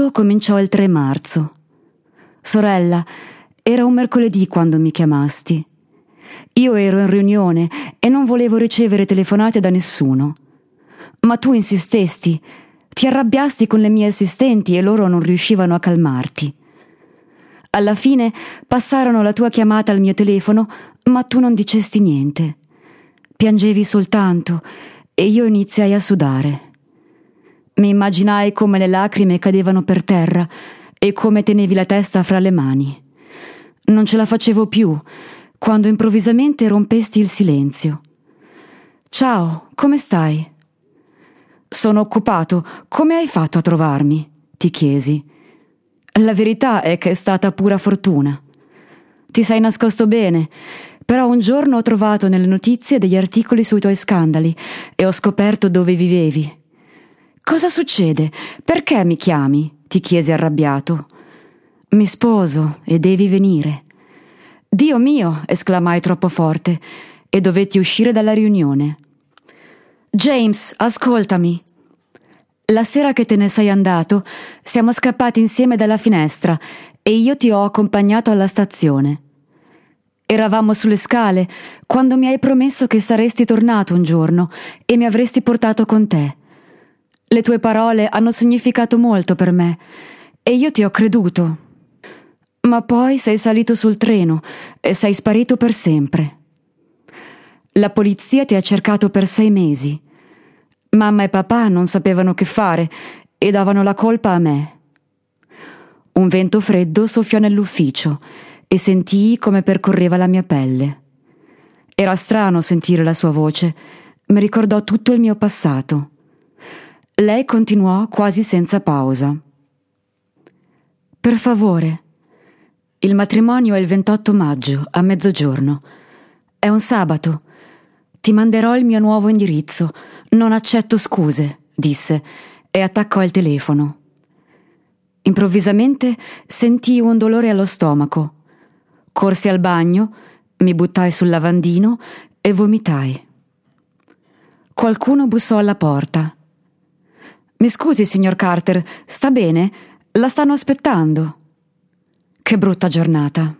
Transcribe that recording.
Tutto cominciò il 3 marzo. Sorella, era un mercoledì quando mi chiamasti. Io ero in riunione e non volevo ricevere telefonate da nessuno. Ma tu insistesti, ti arrabbiasti con le mie assistenti e loro non riuscivano a calmarti. Alla fine passarono la tua chiamata al mio telefono, ma tu non dicesti niente. Piangevi soltanto e io iniziai a sudare. Mi immaginai come le lacrime cadevano per terra e come tenevi la testa fra le mani. Non ce la facevo più quando improvvisamente rompesti il silenzio. Ciao, come stai? Sono occupato, come hai fatto a trovarmi? ti chiesi. La verità è che è stata pura fortuna. Ti sei nascosto bene, però un giorno ho trovato nelle notizie degli articoli sui tuoi scandali e ho scoperto dove vivevi. Cosa succede? Perché mi chiami? ti chiesi arrabbiato. Mi sposo e devi venire. Dio mio! esclamai troppo forte e dovetti uscire dalla riunione. James, ascoltami. La sera che te ne sei andato, siamo scappati insieme dalla finestra e io ti ho accompagnato alla stazione. Eravamo sulle scale quando mi hai promesso che saresti tornato un giorno e mi avresti portato con te. Le tue parole hanno significato molto per me e io ti ho creduto. Ma poi sei salito sul treno e sei sparito per sempre. La polizia ti ha cercato per sei mesi. Mamma e papà non sapevano che fare e davano la colpa a me. Un vento freddo soffiò nell'ufficio e sentii come percorreva la mia pelle. Era strano sentire la sua voce, mi ricordò tutto il mio passato. Lei continuò quasi senza pausa. Per favore. Il matrimonio è il 28 maggio, a mezzogiorno. È un sabato. Ti manderò il mio nuovo indirizzo. Non accetto scuse, disse, e attaccò il telefono. Improvvisamente sentii un dolore allo stomaco. Corsi al bagno, mi buttai sul lavandino e vomitai. Qualcuno bussò alla porta. Mi scusi, signor Carter, sta bene? La stanno aspettando. Che brutta giornata.